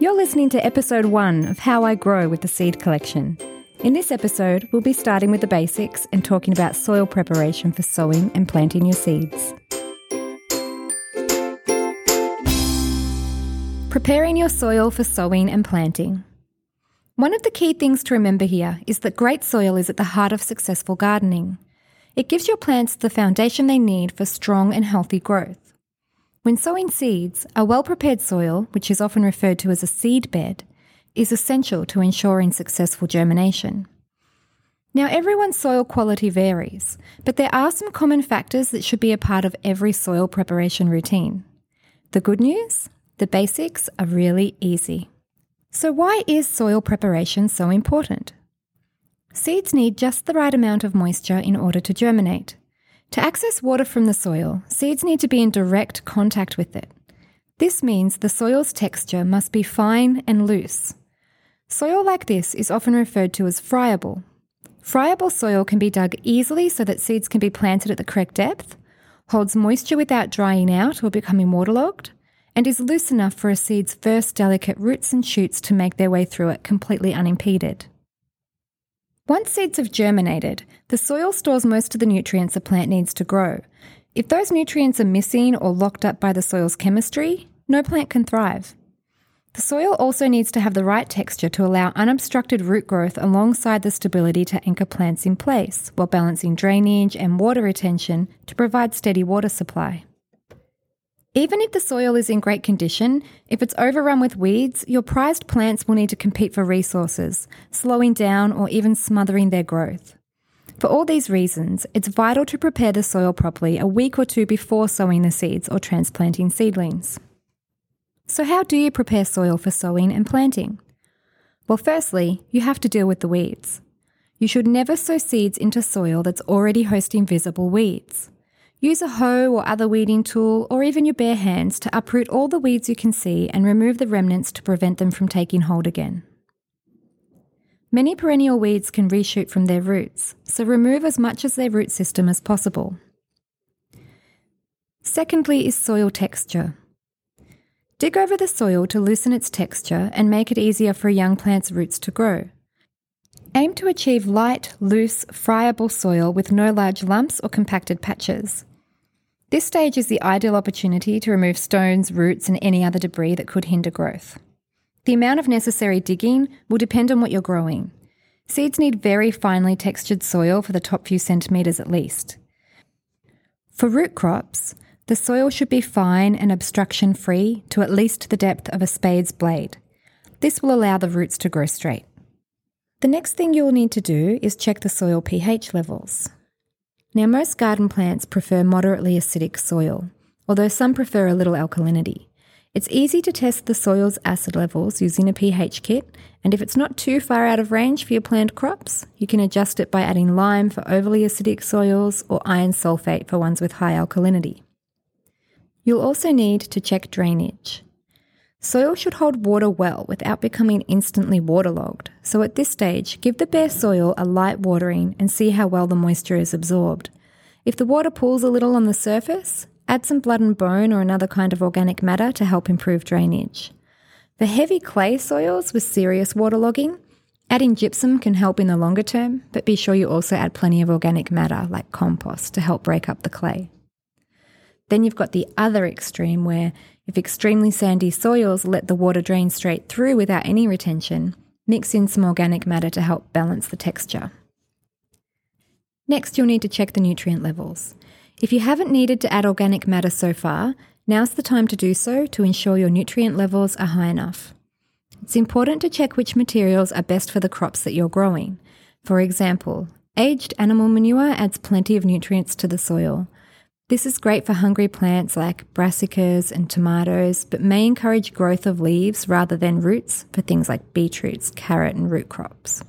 You're listening to episode one of How I Grow with the Seed Collection. In this episode, we'll be starting with the basics and talking about soil preparation for sowing and planting your seeds. Preparing your soil for sowing and planting. One of the key things to remember here is that great soil is at the heart of successful gardening. It gives your plants the foundation they need for strong and healthy growth. When sowing seeds, a well prepared soil, which is often referred to as a seed bed, is essential to ensuring successful germination. Now, everyone's soil quality varies, but there are some common factors that should be a part of every soil preparation routine. The good news? The basics are really easy. So, why is soil preparation so important? Seeds need just the right amount of moisture in order to germinate. To access water from the soil, seeds need to be in direct contact with it. This means the soil's texture must be fine and loose. Soil like this is often referred to as friable. Friable soil can be dug easily so that seeds can be planted at the correct depth, holds moisture without drying out or becoming waterlogged, and is loose enough for a seed's first delicate roots and shoots to make their way through it completely unimpeded. Once seeds have germinated, the soil stores most of the nutrients a plant needs to grow. If those nutrients are missing or locked up by the soil's chemistry, no plant can thrive. The soil also needs to have the right texture to allow unobstructed root growth alongside the stability to anchor plants in place, while balancing drainage and water retention to provide steady water supply. Even if the soil is in great condition, if it's overrun with weeds, your prized plants will need to compete for resources, slowing down or even smothering their growth. For all these reasons, it's vital to prepare the soil properly a week or two before sowing the seeds or transplanting seedlings. So, how do you prepare soil for sowing and planting? Well, firstly, you have to deal with the weeds. You should never sow seeds into soil that's already hosting visible weeds. Use a hoe or other weeding tool, or even your bare hands, to uproot all the weeds you can see and remove the remnants to prevent them from taking hold again. Many perennial weeds can reshoot from their roots, so remove as much of their root system as possible. Secondly, is soil texture. Dig over the soil to loosen its texture and make it easier for a young plant's roots to grow. Aim to achieve light, loose, friable soil with no large lumps or compacted patches. This stage is the ideal opportunity to remove stones, roots, and any other debris that could hinder growth. The amount of necessary digging will depend on what you're growing. Seeds need very finely textured soil for the top few centimetres at least. For root crops, the soil should be fine and obstruction free to at least the depth of a spade's blade. This will allow the roots to grow straight. The next thing you will need to do is check the soil pH levels. Now, most garden plants prefer moderately acidic soil, although some prefer a little alkalinity. It's easy to test the soil's acid levels using a pH kit, and if it's not too far out of range for your plant crops, you can adjust it by adding lime for overly acidic soils or iron sulfate for ones with high alkalinity. You'll also need to check drainage. Soil should hold water well without becoming instantly waterlogged, so at this stage, give the bare soil a light watering and see how well the moisture is absorbed. If the water pools a little on the surface, add some blood and bone or another kind of organic matter to help improve drainage. For heavy clay soils with serious waterlogging, adding gypsum can help in the longer term, but be sure you also add plenty of organic matter like compost to help break up the clay. Then you've got the other extreme where if extremely sandy soils let the water drain straight through without any retention, mix in some organic matter to help balance the texture. Next, you'll need to check the nutrient levels. If you haven't needed to add organic matter so far, now's the time to do so to ensure your nutrient levels are high enough. It's important to check which materials are best for the crops that you're growing. For example, aged animal manure adds plenty of nutrients to the soil, this is great for hungry plants like brassicas and tomatoes, but may encourage growth of leaves rather than roots for things like beetroots, carrot, and root crops.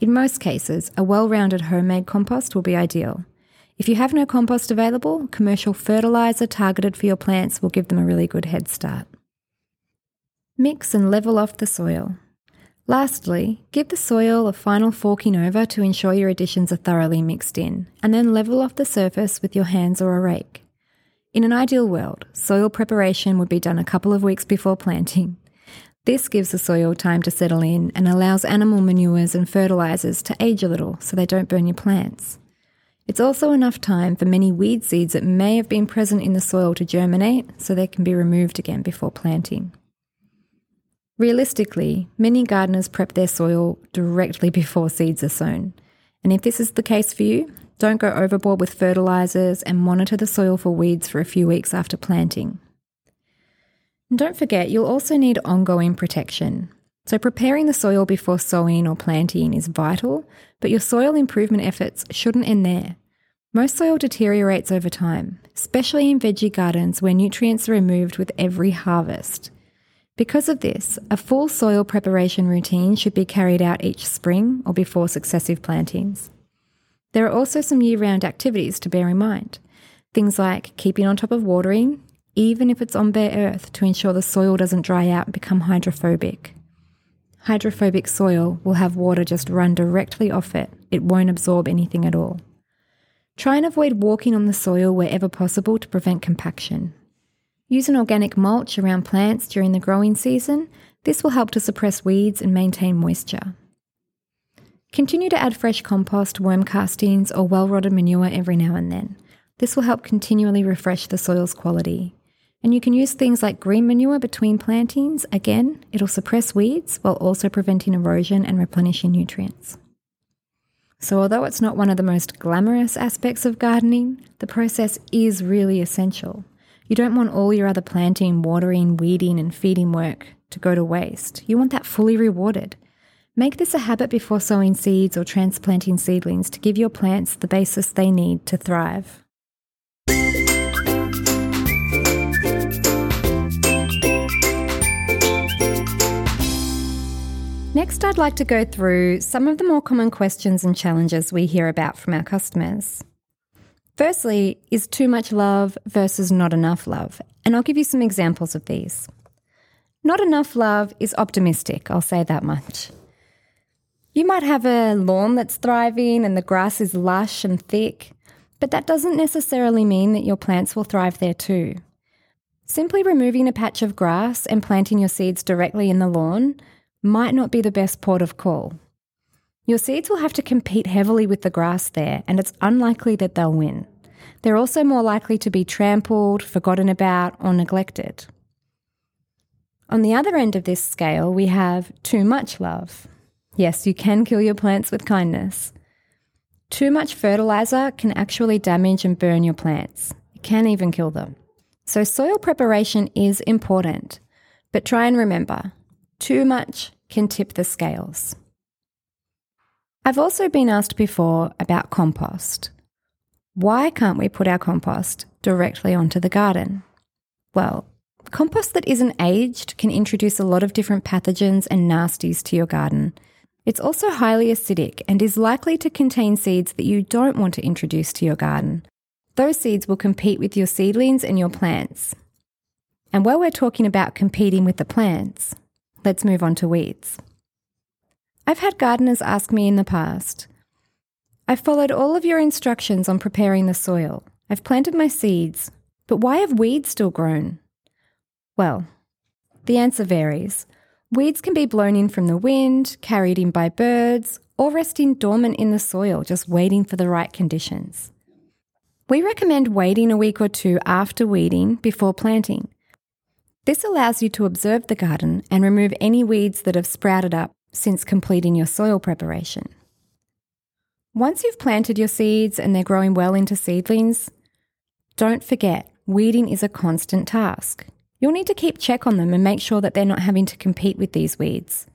In most cases, a well rounded homemade compost will be ideal. If you have no compost available, commercial fertiliser targeted for your plants will give them a really good head start. Mix and level off the soil. Lastly, give the soil a final forking over to ensure your additions are thoroughly mixed in, and then level off the surface with your hands or a rake. In an ideal world, soil preparation would be done a couple of weeks before planting. This gives the soil time to settle in and allows animal manures and fertilisers to age a little so they don't burn your plants. It's also enough time for many weed seeds that may have been present in the soil to germinate so they can be removed again before planting. Realistically, many gardeners prep their soil directly before seeds are sown. And if this is the case for you, don't go overboard with fertilisers and monitor the soil for weeds for a few weeks after planting. And don't forget, you'll also need ongoing protection. So, preparing the soil before sowing or planting is vital, but your soil improvement efforts shouldn't end there. Most soil deteriorates over time, especially in veggie gardens where nutrients are removed with every harvest. Because of this, a full soil preparation routine should be carried out each spring or before successive plantings. There are also some year round activities to bear in mind. Things like keeping on top of watering, even if it's on bare earth, to ensure the soil doesn't dry out and become hydrophobic. Hydrophobic soil will have water just run directly off it, it won't absorb anything at all. Try and avoid walking on the soil wherever possible to prevent compaction. Use an organic mulch around plants during the growing season. This will help to suppress weeds and maintain moisture. Continue to add fresh compost, worm castings, or well rotted manure every now and then. This will help continually refresh the soil's quality. And you can use things like green manure between plantings. Again, it'll suppress weeds while also preventing erosion and replenishing nutrients. So, although it's not one of the most glamorous aspects of gardening, the process is really essential. You don't want all your other planting, watering, weeding, and feeding work to go to waste. You want that fully rewarded. Make this a habit before sowing seeds or transplanting seedlings to give your plants the basis they need to thrive. Next, I'd like to go through some of the more common questions and challenges we hear about from our customers. Firstly, is too much love versus not enough love? And I'll give you some examples of these. Not enough love is optimistic, I'll say that much. You might have a lawn that's thriving and the grass is lush and thick, but that doesn't necessarily mean that your plants will thrive there too. Simply removing a patch of grass and planting your seeds directly in the lawn might not be the best port of call. Your seeds will have to compete heavily with the grass there, and it's unlikely that they'll win. They're also more likely to be trampled, forgotten about, or neglected. On the other end of this scale, we have too much love. Yes, you can kill your plants with kindness. Too much fertilizer can actually damage and burn your plants. It can even kill them. So, soil preparation is important, but try and remember too much can tip the scales. I've also been asked before about compost. Why can't we put our compost directly onto the garden? Well, compost that isn't aged can introduce a lot of different pathogens and nasties to your garden. It's also highly acidic and is likely to contain seeds that you don't want to introduce to your garden. Those seeds will compete with your seedlings and your plants. And while we're talking about competing with the plants, let's move on to weeds. I've had gardeners ask me in the past I've followed all of your instructions on preparing the soil. I've planted my seeds, but why have weeds still grown? Well, the answer varies. Weeds can be blown in from the wind, carried in by birds, or resting dormant in the soil, just waiting for the right conditions. We recommend waiting a week or two after weeding before planting. This allows you to observe the garden and remove any weeds that have sprouted up since completing your soil preparation. Once you've planted your seeds and they're growing well into seedlings, don't forget weeding is a constant task. You'll need to keep check on them and make sure that they're not having to compete with these weeds.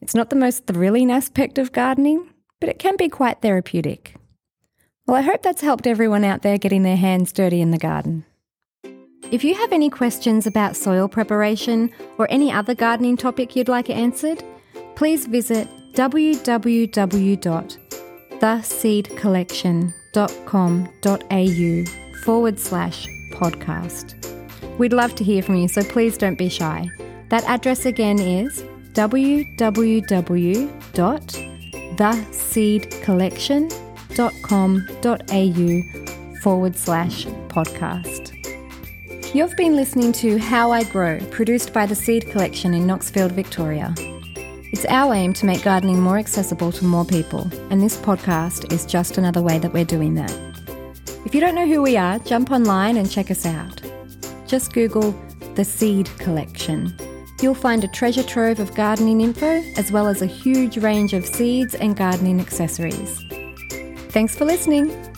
It's not the most thrilling aspect of gardening, but it can be quite therapeutic. Well, I hope that's helped everyone out there getting their hands dirty in the garden. If you have any questions about soil preparation or any other gardening topic you'd like answered, please visit www.theseedcollection.com.au forward slash podcast. We'd love to hear from you, so please don't be shy. That address again is www.theseedcollection.com.au forward slash podcast. You've been listening to How I Grow, produced by the Seed Collection in Knoxfield, Victoria. It's our aim to make gardening more accessible to more people, and this podcast is just another way that we're doing that. If you don't know who we are, jump online and check us out. Just Google the Seed Collection. You'll find a treasure trove of gardening info as well as a huge range of seeds and gardening accessories. Thanks for listening.